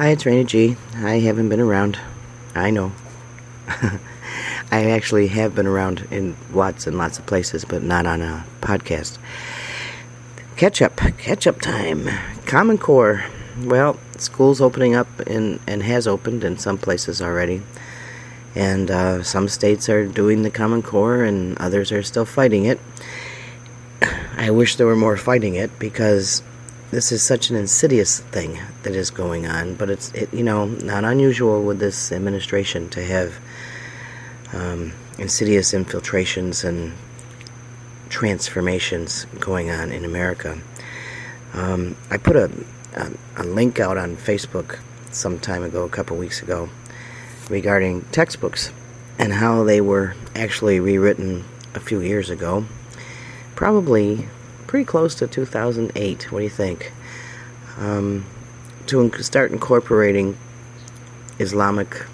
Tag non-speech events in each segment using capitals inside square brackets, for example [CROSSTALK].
Hi, it's Rainy G. I haven't been around. I know. [LAUGHS] I actually have been around in lots and lots of places, but not on a podcast. Catch up, catch up time. Common Core. Well, school's opening up in, and has opened in some places already. And uh, some states are doing the Common Core, and others are still fighting it. [CLEARS THROAT] I wish there were more fighting it because this is such an insidious thing that is going on, but it's it, you know not unusual with this administration to have um, insidious infiltrations and transformations going on in America. Um, I put a, a, a link out on Facebook some time ago, a couple weeks ago, regarding textbooks and how they were actually rewritten a few years ago, probably pretty close to 2008. What do you think? Um, to start incorporating Islamic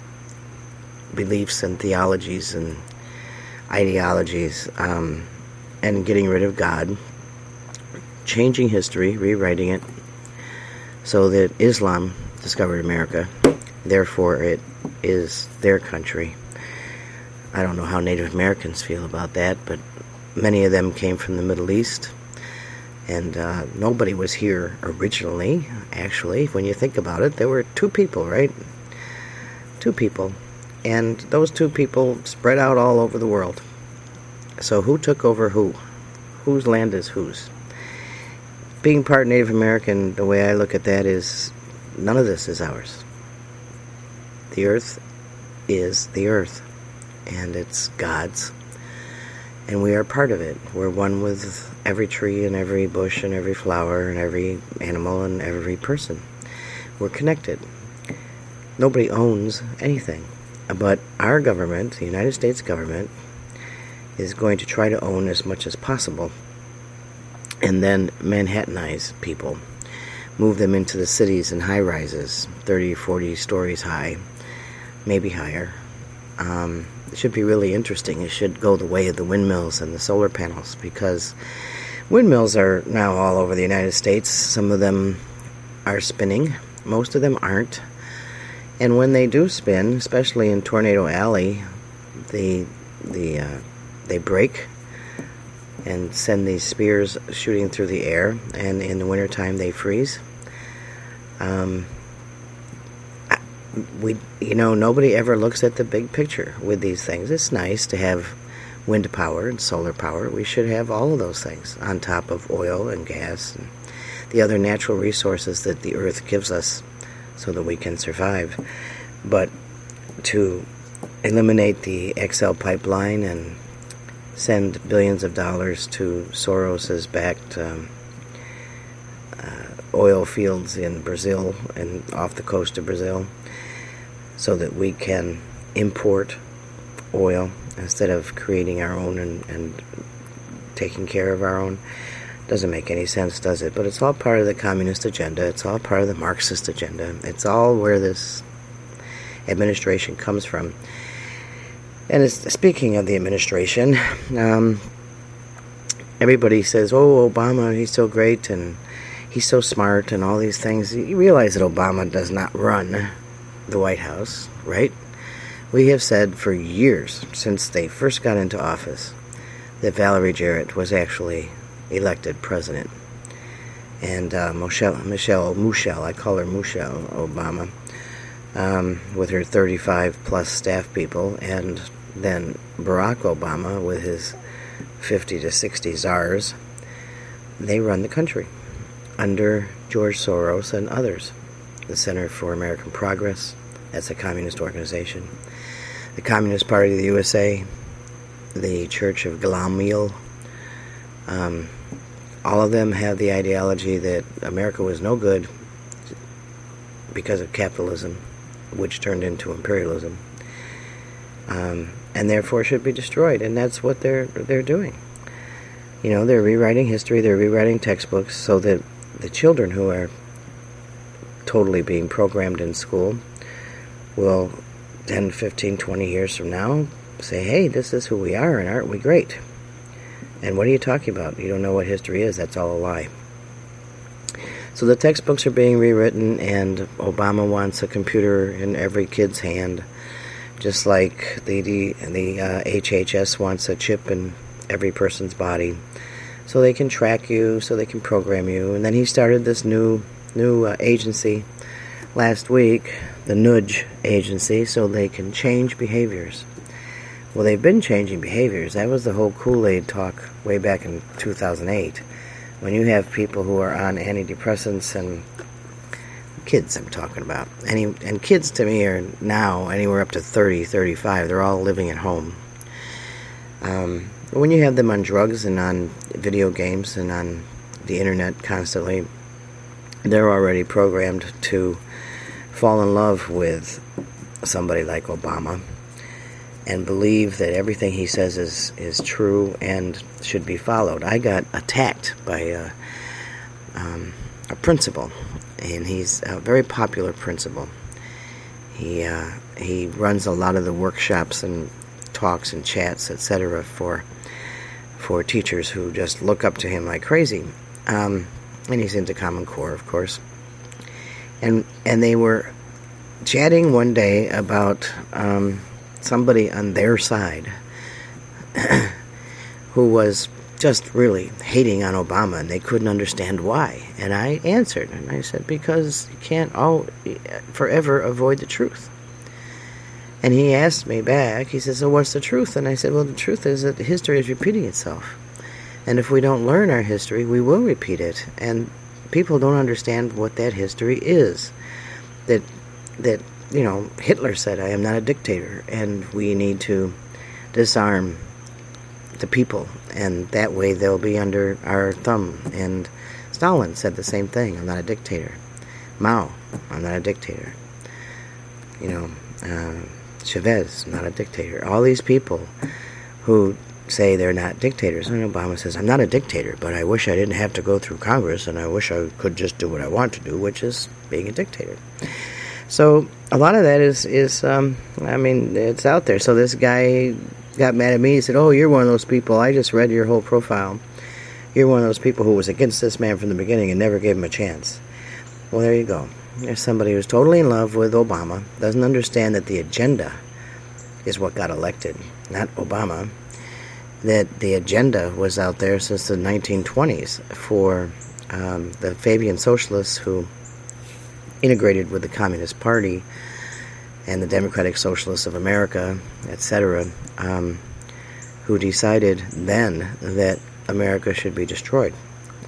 beliefs and theologies and ideologies um, and getting rid of God, changing history, rewriting it so that Islam discovered America. Therefore, it is their country. I don't know how Native Americans feel about that, but many of them came from the Middle East and uh, nobody was here originally, actually. When you think about it, there were two people, right? Two people. And those two people spread out all over the world. So who took over who? Whose land is whose? Being part Native American, the way I look at that is none of this is ours. The earth is the earth, and it's God's and we are part of it. We're one with every tree and every bush and every flower and every animal and every person. We're connected. Nobody owns anything. But our government, the United States government, is going to try to own as much as possible and then Manhattanize people. Move them into the cities and high rises, 30, 40 stories high, maybe higher. Um, it should be really interesting. It should go the way of the windmills and the solar panels because windmills are now all over the United States. Some of them are spinning, most of them aren't. And when they do spin, especially in Tornado Alley, the the uh, they break and send these spears shooting through the air, and in the wintertime they freeze. Um, we you know nobody ever looks at the big picture with these things. It's nice to have wind power and solar power. We should have all of those things on top of oil and gas and the other natural resources that the earth gives us so that we can survive. But to eliminate the XL pipeline and send billions of dollars to Soros's backed um, uh, oil fields in Brazil and off the coast of Brazil so that we can import oil instead of creating our own and, and taking care of our own. Doesn't make any sense, does it? But it's all part of the communist agenda. It's all part of the Marxist agenda. It's all where this administration comes from. And speaking of the administration, um, everybody says, "Oh, Obama, he's so great and he's so smart and all these things." You realize that Obama does not run the White House, right? We have said for years, since they first got into office, that Valerie Jarrett was actually elected president. And uh, Michelle, Michelle Mushel, I call her Michelle Obama, um, with her 35 plus staff people, and then Barack Obama with his 50 to 60 czars, they run the country under George Soros and others the Center for American Progress. That's a communist organization. The Communist Party of the USA, the Church of Gamaliel, um, all of them have the ideology that America was no good because of capitalism, which turned into imperialism, um, and therefore should be destroyed. And that's what they're they're doing. You know, they're rewriting history, they're rewriting textbooks so that the children who are totally being programmed in school will 10, 15, 20 years from now say, hey, this is who we are and aren't we great? And what are you talking about? You don't know what history is. That's all a lie. So the textbooks are being rewritten, and Obama wants a computer in every kid's hand, just like the the, uh, HHS wants a chip in every person's body, so they can track you, so they can program you. And then he started this new new uh, agency last week, the Nudge Agency, so they can change behaviors. Well, they've been changing behaviors. That was the whole Kool Aid talk way back in 2008 when you have people who are on antidepressants and kids I'm talking about. Any and kids to me are now anywhere up to 30, 35. They're all living at home. Um, when you have them on drugs and on video games and on the internet constantly, they're already programmed to fall in love with somebody like Obama and believe that everything he says is, is true and should be followed. I got attacked by a, um, a principal, and he's a very popular principal. He uh, he runs a lot of the workshops and talks and chats, etc., for for teachers who just look up to him like crazy. Um, and he's into Common Core, of course. And and they were chatting one day about um, somebody on their side [CLEARS THROAT] who was just really hating on Obama and they couldn't understand why. And I answered and I said, because you can't all forever avoid the truth. And he asked me back, he says, So what's the truth? And I said, Well, the truth is that history is repeating itself. And if we don't learn our history, we will repeat it. And people don't understand what that history is. That that you know, Hitler said, I am not a dictator, and we need to disarm the people, and that way they'll be under our thumb. And Stalin said the same thing I'm not a dictator. Mao, I'm not a dictator. You know, uh, Chavez, not a dictator. All these people who say they're not dictators. And Obama says, I'm not a dictator, but I wish I didn't have to go through Congress, and I wish I could just do what I want to do, which is being a dictator. So a lot of that is is um, I mean it's out there. So this guy got mad at me. He said, "Oh, you're one of those people. I just read your whole profile. You're one of those people who was against this man from the beginning and never gave him a chance." Well, there you go. There's somebody who's totally in love with Obama, doesn't understand that the agenda is what got elected, not Obama. That the agenda was out there since the 1920s for um, the Fabian socialists who integrated with the Communist Party and the Democratic Socialists of America, etc., um, who decided then that America should be destroyed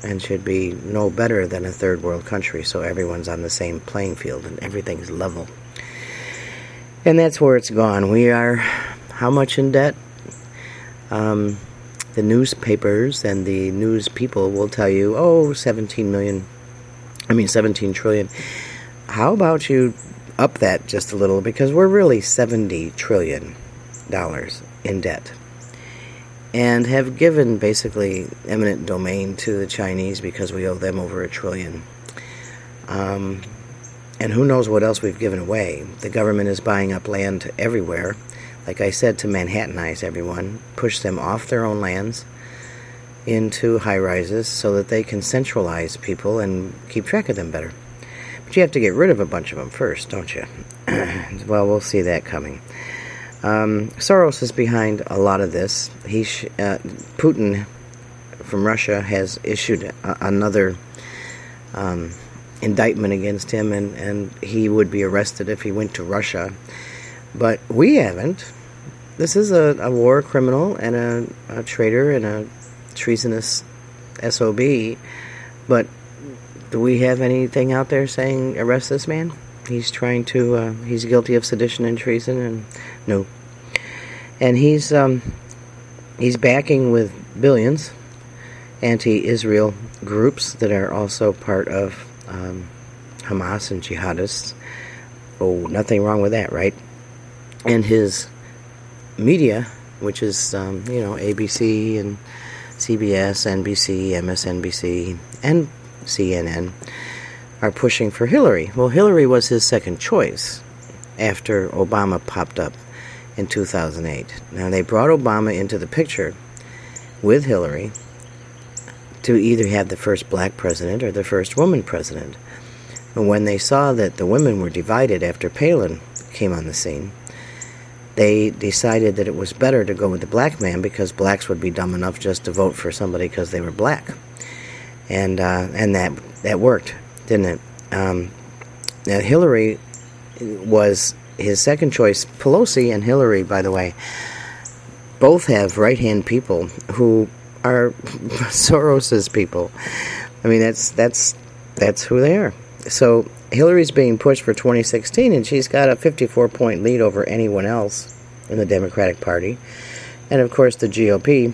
and should be no better than a third world country, so everyone's on the same playing field and everything's level. And that's where it's gone. We are how much in debt? Um, the newspapers and the news people will tell you, oh, 17 million, I mean 17 trillion how about you up that just a little because we're really 70 trillion dollars in debt and have given basically eminent domain to the Chinese because we owe them over a trillion. Um, and who knows what else we've given away. The government is buying up land everywhere. Like I said, to Manhattanize everyone, push them off their own lands into high rises so that they can centralize people and keep track of them better. But you have to get rid of a bunch of them first, don't you? [CLEARS THROAT] well, we'll see that coming. Um, Soros is behind a lot of this. He sh- uh, Putin from Russia has issued a- another um, indictment against him, and, and he would be arrested if he went to Russia. But we haven't. This is a, a war criminal and a, a traitor and a treasonous SOB, but do we have anything out there saying arrest this man? He's trying to. Uh, he's guilty of sedition and treason, and no. And he's um, he's backing with billions anti-Israel groups that are also part of um, Hamas and jihadists. Oh, nothing wrong with that, right? And his media, which is um, you know ABC and CBS, NBC, MSNBC, and CNN, are pushing for Hillary. Well, Hillary was his second choice after Obama popped up in 2008. Now, they brought Obama into the picture with Hillary to either have the first black president or the first woman president. And when they saw that the women were divided after Palin came on the scene, they decided that it was better to go with the black man because blacks would be dumb enough just to vote for somebody because they were black, and uh, and that that worked, didn't it? Um, now Hillary was his second choice. Pelosi and Hillary, by the way, both have right hand people who are [LAUGHS] Soros's people. I mean, that's that's that's who they are. So Hillary's being pushed for 2016, and she's got a 54 point lead over anyone else in the Democratic Party. And of course, the GOP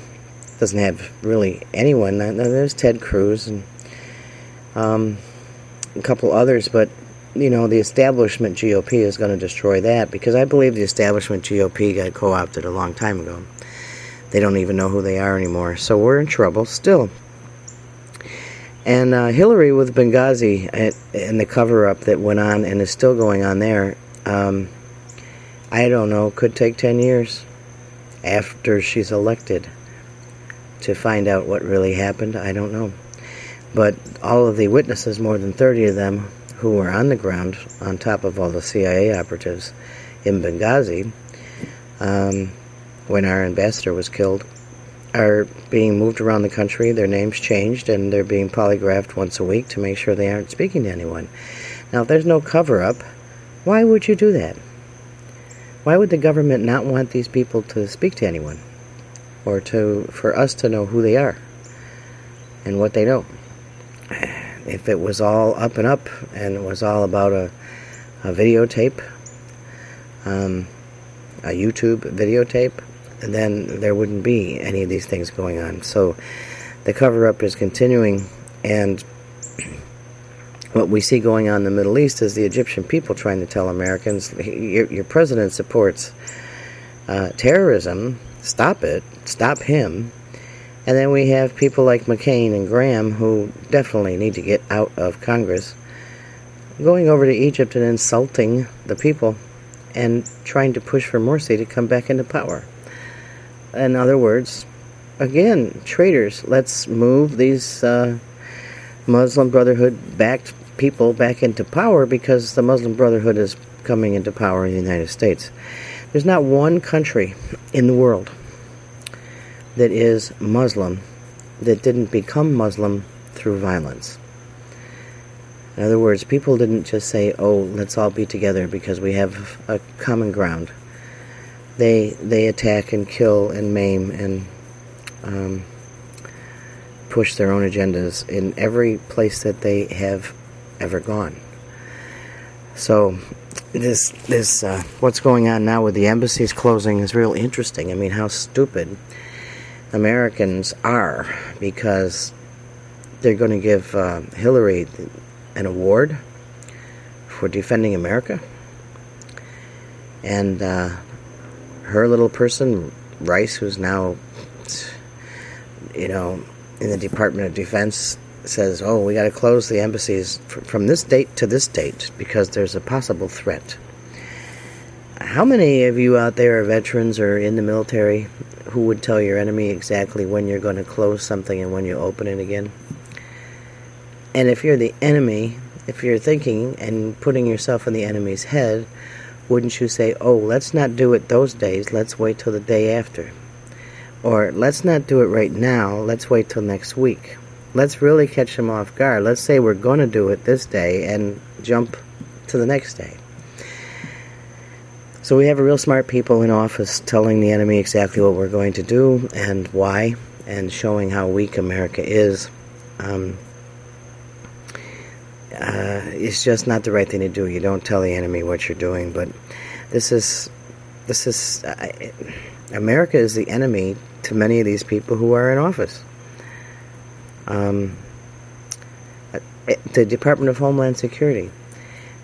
doesn't have really anyone. There's Ted Cruz and um, a couple others, but you know, the establishment GOP is going to destroy that because I believe the establishment GOP got co opted a long time ago. They don't even know who they are anymore. So we're in trouble still. And uh, Hillary with Benghazi and the cover up that went on and is still going on there, um, I don't know, could take 10 years after she's elected to find out what really happened. I don't know. But all of the witnesses, more than 30 of them, who were on the ground, on top of all the CIA operatives in Benghazi, um, when our ambassador was killed, are being moved around the country. Their names changed, and they're being polygraphed once a week to make sure they aren't speaking to anyone. Now, if there's no cover up, why would you do that? Why would the government not want these people to speak to anyone, or to for us to know who they are and what they know? If it was all up and up, and it was all about a, a videotape, um, a YouTube videotape, then there wouldn't be any of these things going on. So the cover up is continuing, and what we see going on in the Middle East is the Egyptian people trying to tell Americans your, your president supports uh, terrorism, stop it, stop him. And then we have people like McCain and Graham who definitely need to get out of Congress, going over to Egypt and insulting the people and trying to push for Morsi to come back into power. In other words, again, traitors, let's move these uh, Muslim Brotherhood backed people back into power because the Muslim Brotherhood is coming into power in the United States. There's not one country in the world that is Muslim that didn't become Muslim through violence. In other words, people didn't just say, oh, let's all be together because we have a common ground they they attack and kill and maim and um, push their own agendas in every place that they have ever gone. So this this uh, what's going on now with the embassies closing is real interesting. I mean, how stupid Americans are because they're going to give uh, Hillary an award for defending America, and uh, her little person, Rice, who's now, you know, in the Department of Defense, says, "Oh, we got to close the embassies from this date to this date because there's a possible threat." How many of you out there are veterans or in the military who would tell your enemy exactly when you're going to close something and when you open it again? And if you're the enemy, if you're thinking and putting yourself in the enemy's head, wouldn't you say, oh, let's not do it those days, let's wait till the day after? Or let's not do it right now, let's wait till next week. Let's really catch them off guard. Let's say we're going to do it this day and jump to the next day. So we have a real smart people in office telling the enemy exactly what we're going to do and why, and showing how weak America is. Um, uh, it's just not the right thing to do. You don't tell the enemy what you're doing, but this is this is uh, America is the enemy to many of these people who are in office. Um, uh, the Department of Homeland Security.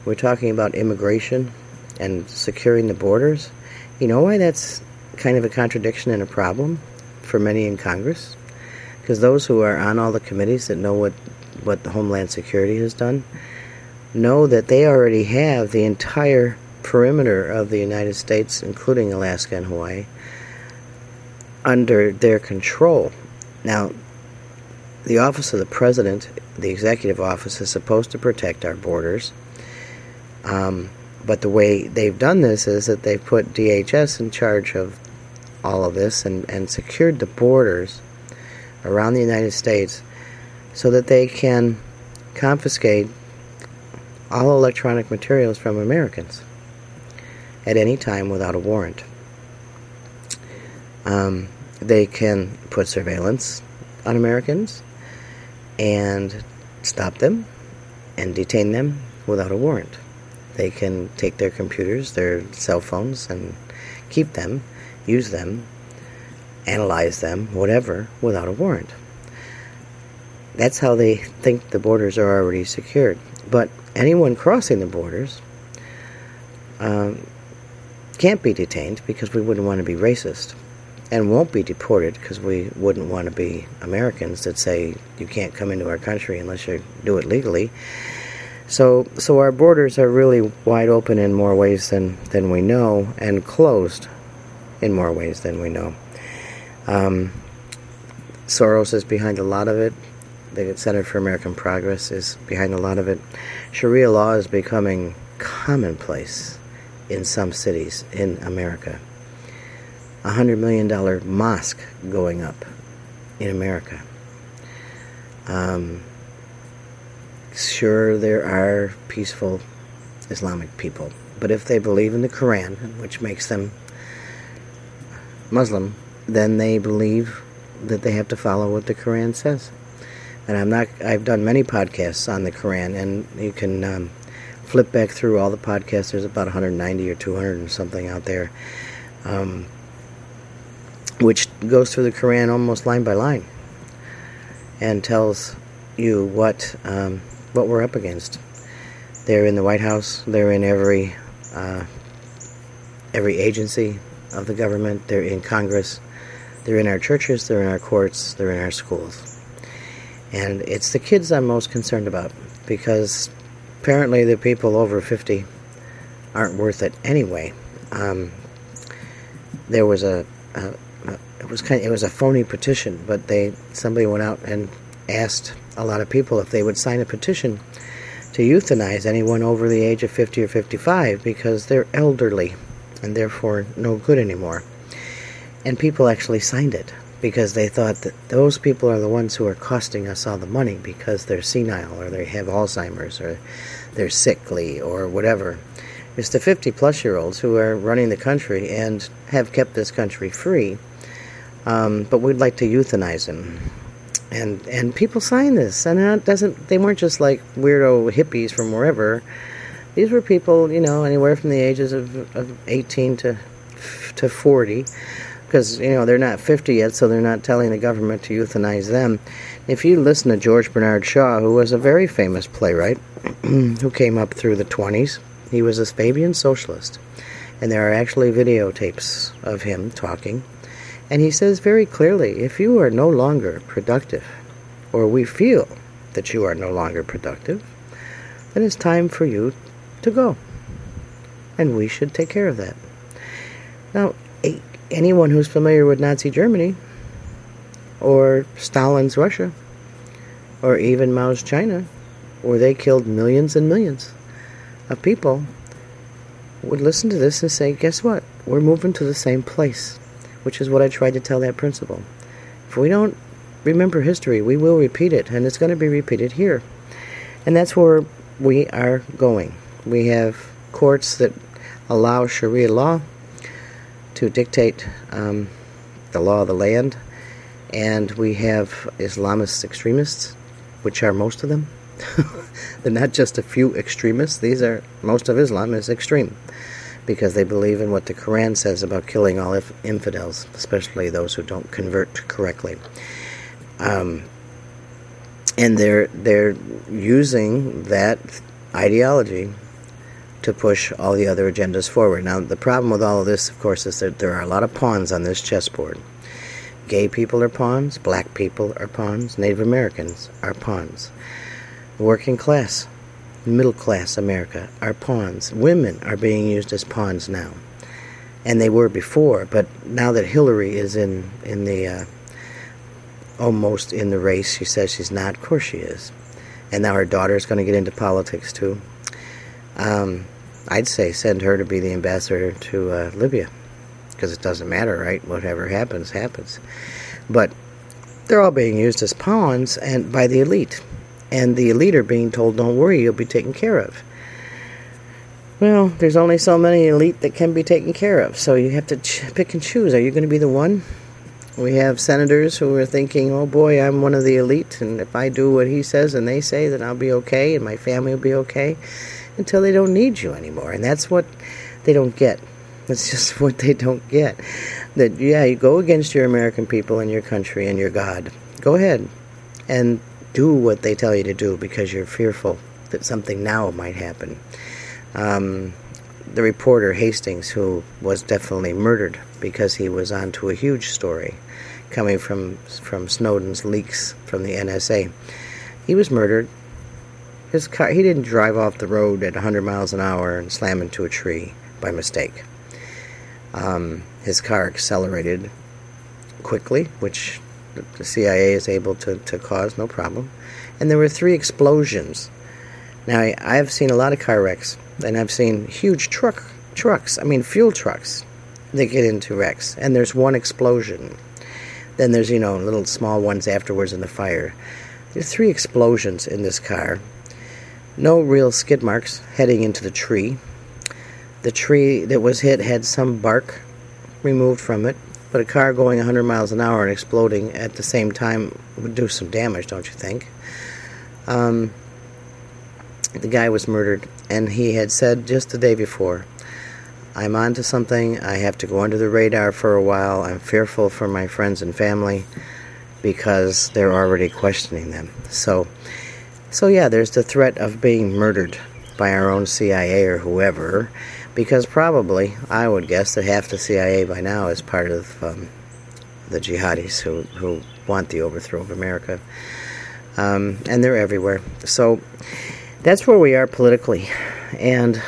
We're talking about immigration and securing the borders. You know why that's kind of a contradiction and a problem for many in Congress? Because those who are on all the committees that know what what the Homeland Security has done, know that they already have the entire perimeter of the United States, including Alaska and Hawaii, under their control. Now, the office of the president, the executive office, is supposed to protect our borders. Um, but the way they've done this is that they've put DHS in charge of all of this and, and secured the borders around the United States so that they can confiscate all electronic materials from Americans at any time without a warrant. Um, they can put surveillance on Americans and stop them and detain them without a warrant. They can take their computers, their cell phones, and keep them, use them, analyze them, whatever, without a warrant. That's how they think the borders are already secured. But anyone crossing the borders um, can't be detained because we wouldn't want to be racist and won't be deported because we wouldn't want to be Americans that say you can't come into our country unless you do it legally. So, so our borders are really wide open in more ways than, than we know, and closed in more ways than we know. Um, Soros is behind a lot of it. The Center for American Progress is behind a lot of it. Sharia law is becoming commonplace in some cities in America a $100 million mosque going up in America. Um, sure, there are peaceful Islamic people, but if they believe in the Quran, which makes them Muslim, then they believe that they have to follow what the Quran says. And I'm not. I've done many podcasts on the Quran, and you can um, flip back through all the podcasts. There's about 190 or 200 and something out there. Um, which goes through the Quran almost line by line and tells you what um, what we're up against. They're in the White House. They're in every uh, every agency of the government. They're in Congress. They're in our churches. They're in our courts. They're in our schools. And it's the kids I'm most concerned about because apparently the people over 50 aren't worth it anyway. Um, there was a, a it was kind of, it was a phony petition, but they somebody went out and asked a lot of people if they would sign a petition to euthanize anyone over the age of 50 or 55 because they're elderly and therefore no good anymore. And people actually signed it because they thought that those people are the ones who are costing us all the money because they're senile or they have Alzheimer's or they're sickly or whatever. It's the 50 plus year olds who are running the country and have kept this country free um, but we'd like to euthanize them. And and people signed this, and it doesn't. They weren't just like weirdo hippies from wherever. These were people, you know, anywhere from the ages of, of 18 to to 40, because you know they're not 50 yet, so they're not telling the government to euthanize them. If you listen to George Bernard Shaw, who was a very famous playwright, [CLEARS THROAT] who came up through the 20s, he was a Fabian socialist, and there are actually videotapes of him talking and he says very clearly if you are no longer productive, or we feel that you are no longer productive, then it's time for you to go. And we should take care of that. Now, anyone who's familiar with Nazi Germany, or Stalin's Russia, or even Mao's China, where they killed millions and millions of people, would listen to this and say, guess what? We're moving to the same place which is what I tried to tell that principal. If we don't remember history, we will repeat it, and it's going to be repeated here. And that's where we are going. We have courts that allow Sharia law to dictate um, the law of the land, and we have Islamist extremists, which are most of them. [LAUGHS] They're not just a few extremists, these are most of Islam is extreme because they believe in what the Quran says about killing all infidels, especially those who don't convert correctly. Um, and they're they're using that ideology to push all the other agendas forward. Now, the problem with all of this, of course, is that there are a lot of pawns on this chessboard. Gay people are pawns, black people are pawns, Native Americans are pawns. Working class middle class America are pawns. Women are being used as pawns now, and they were before. But now that Hillary is in in the uh, almost in the race. She says she's not. Of course she is. And now her daughter's going to get into politics too. Um, I'd say send her to be the ambassador to uh, Libya because it doesn't matter, right? Whatever happens, happens. But they're all being used as pawns and by the elite, and the elite are being told, "Don't worry, you'll be taken care of." Well, there's only so many elite that can be taken care of, so you have to ch- pick and choose. Are you going to be the one? We have senators who are thinking, "Oh boy, I'm one of the elite, and if I do what he says and they say, then I'll be okay, and my family will be okay." Until they don't need you anymore, and that's what they don't get. That's just [LAUGHS] what they don't get. That, yeah, you go against your American people and your country and your God. Go ahead and do what they tell you to do because you're fearful that something now might happen. Um, the reporter Hastings, who was definitely murdered because he was onto a huge story coming from from Snowden's leaks from the NSA, he was murdered. His car, he didn't drive off the road at 100 miles an hour and slam into a tree by mistake. Um, his car accelerated quickly, which the CIA is able to, to cause no problem. And there were three explosions. Now, I, have seen a lot of car wrecks, and I've seen huge truck trucks, I mean, fuel trucks, that get into wrecks. And there's one explosion. Then there's, you know, little small ones afterwards in the fire. There's three explosions in this car. No real skid marks heading into the tree. The tree that was hit had some bark removed from it, but a car going 100 miles an hour and exploding at the same time would do some damage, don't you think? Um, the guy was murdered, and he had said just the day before, I'm onto something. I have to go under the radar for a while. I'm fearful for my friends and family because they're already questioning them. So, so yeah, there's the threat of being murdered by our own CIA or whoever because probably I would guess that half the CIA by now is part of um, the jihadis who who want the overthrow of America, um, and they're everywhere. So that's where we are politically, and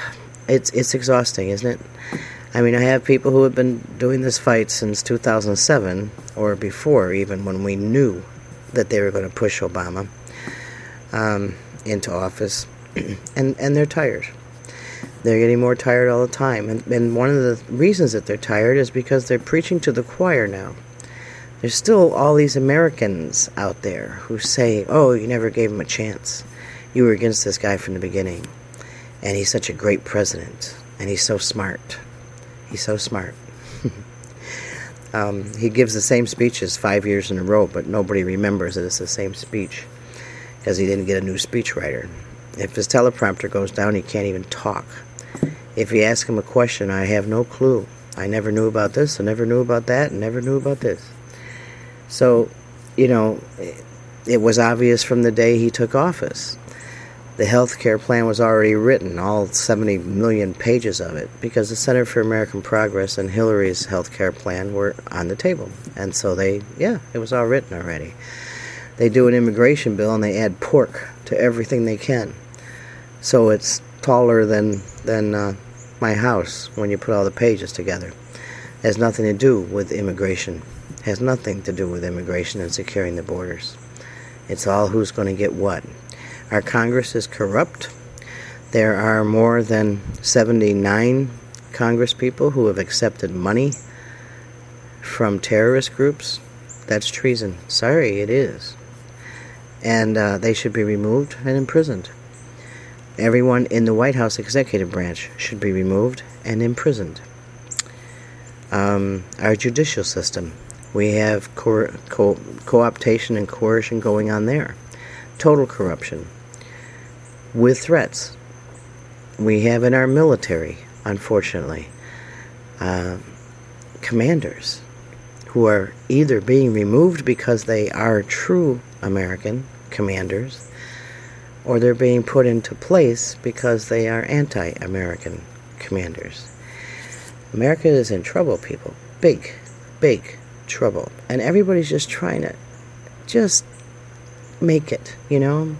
it's it's exhausting, isn't it? I mean, I have people who have been doing this fight since 2007 or before, even when we knew that they were going to push Obama um, into office, [CLEARS THROAT] and and they're tired. They're getting more tired all the time. And, and one of the reasons that they're tired is because they're preaching to the choir now. There's still all these Americans out there who say, oh, you never gave him a chance. You were against this guy from the beginning. And he's such a great president. And he's so smart. He's so smart. [LAUGHS] um, he gives the same speeches five years in a row, but nobody remembers that it's the same speech because he didn't get a new speechwriter. If his teleprompter goes down, he can't even talk. If you ask him a question, I have no clue. I never knew about this, I never knew about that, and never knew about this. So, you know, it was obvious from the day he took office. The health care plan was already written, all 70 million pages of it, because the Center for American Progress and Hillary's health care plan were on the table. And so they, yeah, it was all written already. They do an immigration bill and they add pork to everything they can. So it's taller than than uh, my house when you put all the pages together. It has nothing to do with immigration. It has nothing to do with immigration and securing the borders. It's all who's going to get what. Our Congress is corrupt. There are more than 79 Congress people who have accepted money from terrorist groups. That's treason. Sorry, it is. And uh, they should be removed and imprisoned. Everyone in the White House executive branch should be removed and imprisoned. Um, our judicial system, we have co- co- optation and coercion going on there. Total corruption. With threats. We have in our military, unfortunately, uh, commanders who are either being removed because they are true American commanders or they're being put into place because they are anti American commanders. America is in trouble, people. Big, big trouble. And everybody's just trying to just make it, you know?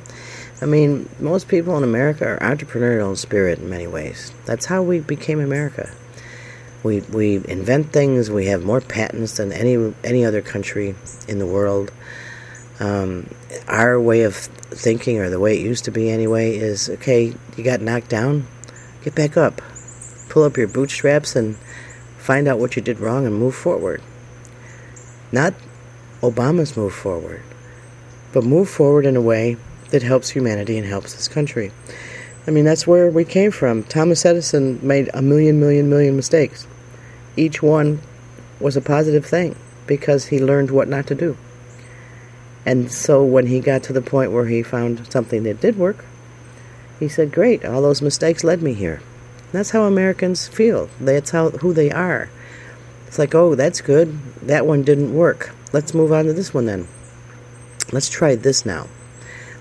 I mean, most people in America are entrepreneurial in spirit in many ways. That's how we became America. We, we invent things, we have more patents than any, any other country in the world. Um, our way of thinking, or the way it used to be anyway, is okay, you got knocked down, get back up. Pull up your bootstraps and find out what you did wrong and move forward. Not Obama's move forward, but move forward in a way that helps humanity and helps this country. I mean, that's where we came from. Thomas Edison made a million, million, million mistakes. Each one was a positive thing because he learned what not to do. And so when he got to the point where he found something that did work, he said, Great, all those mistakes led me here. That's how Americans feel. That's how who they are. It's like, oh, that's good. That one didn't work. Let's move on to this one then. Let's try this now.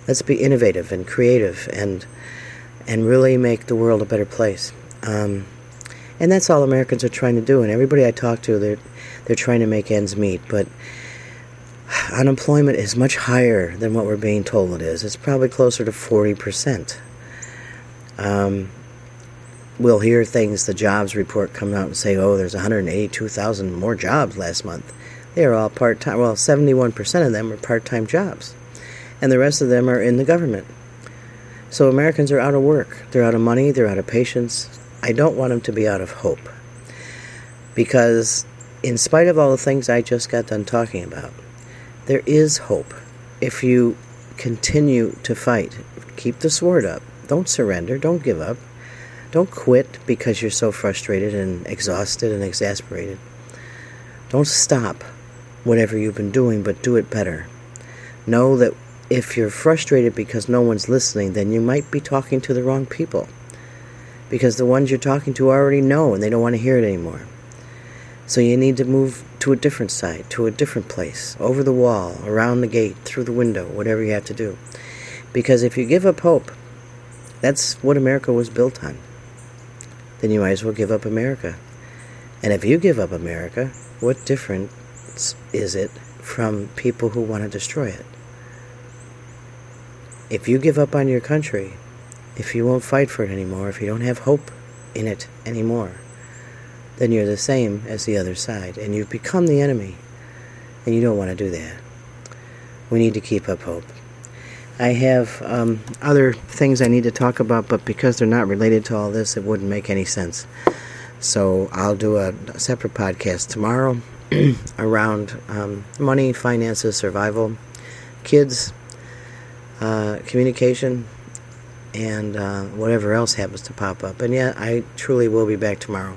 Let's be innovative and creative and and really make the world a better place. Um, and that's all Americans are trying to do. And everybody I talk to, they're they're trying to make ends meet. But unemployment is much higher than what we're being told it is. It's probably closer to forty percent. Um, we'll hear things. The jobs report come out and say, "Oh, there's 182,000 more jobs last month." They are all part time. Well, 71% of them are part time jobs, and the rest of them are in the government. So Americans are out of work. They're out of money. They're out of patience. I don't want them to be out of hope. Because, in spite of all the things I just got done talking about, there is hope if you continue to fight. Keep the sword up. Don't surrender. Don't give up. Don't quit because you're so frustrated and exhausted and exasperated. Don't stop whatever you've been doing, but do it better. Know that if you're frustrated because no one's listening, then you might be talking to the wrong people. Because the ones you're talking to already know and they don't want to hear it anymore. So you need to move to a different side, to a different place, over the wall, around the gate, through the window, whatever you have to do. Because if you give up hope, that's what America was built on. Then you might as well give up America. And if you give up America, what difference is it from people who want to destroy it? If you give up on your country, if you won't fight for it anymore, if you don't have hope in it anymore, then you're the same as the other side, and you've become the enemy, and you don't want to do that. We need to keep up hope. I have um, other things I need to talk about, but because they're not related to all this, it wouldn't make any sense. So I'll do a, separate podcast tomorrow [CLEARS THROAT] around um, money, finances, survival, kids, uh, communication, and uh, whatever else happens to pop up. And yeah, I truly will be back tomorrow.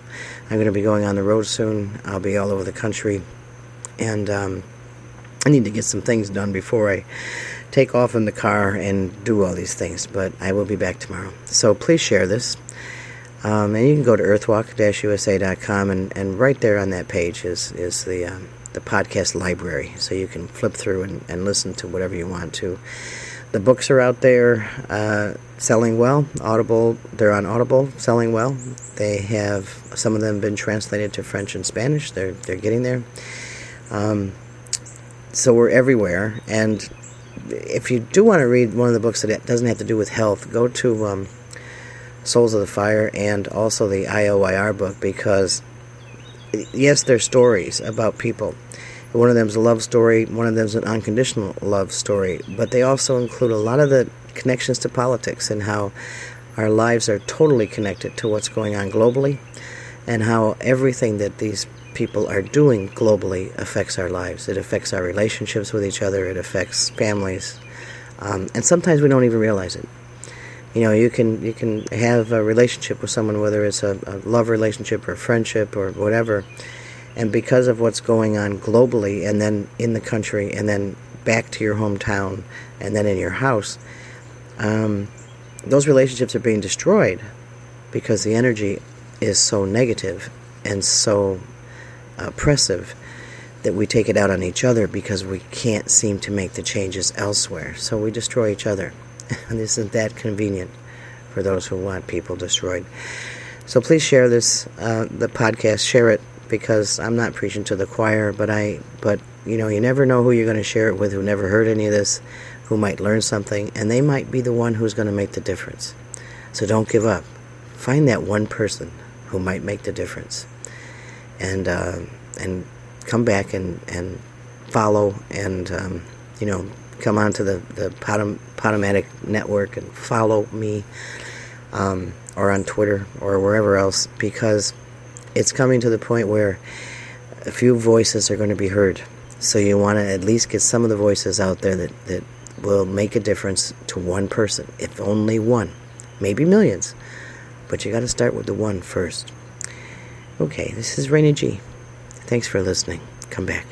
I'm going to be going on the road soon. I'll be all over the country, and um, I need to get some things done before I take off in the car and do all these things. But I will be back tomorrow. So please share this. Um, and you can go to earthwalk-usa.com, and, and right there on that page is, is the, um, the podcast library. So you can flip through and, and listen to whatever you want to. The books are out there uh, selling well. Audible, they're on Audible, selling well. They have some of them been translated to French and Spanish. They're they're getting there. Um, so we're everywhere. And if you do want to read one of the books that doesn't have to do with health, go to um, Souls of the Fire and also the IOIR book because yes, they're stories about people one of them is a love story, one of them is an unconditional love story, but they also include a lot of the connections to politics and how our lives are totally connected to what's going on globally and how everything that these people are doing globally affects our lives. It affects our relationships with each other, it affects families, um, and sometimes we don't even realize it. You know, you can you can have a relationship with someone, whether it's a, a love relationship or a friendship or whatever, and because of what's going on globally and then in the country and then back to your hometown and then in your house, um, those relationships are being destroyed because the energy is so negative and so oppressive that we take it out on each other because we can't seem to make the changes elsewhere. So we destroy each other. [LAUGHS] and this isn't that convenient for those who want people destroyed? So please share this, uh, the podcast, share it because I'm not preaching to the choir, but I but you know, you never know who you're going to share it with who never heard any of this, who might learn something, and they might be the one who's going to make the difference. So don't give up. Find that one person who might make the difference, and uh, and come back and and follow and um, you know come onto the the Potom- Potomatic network and follow me, um, or on Twitter or wherever else, because it's coming to the point where a few voices are going to be heard. So you want to at least get some of the voices out there that, that will make a difference to one person, if only one, maybe millions. But you got to start with the one first. Okay, this is Rainy G. Thanks for listening. Come back.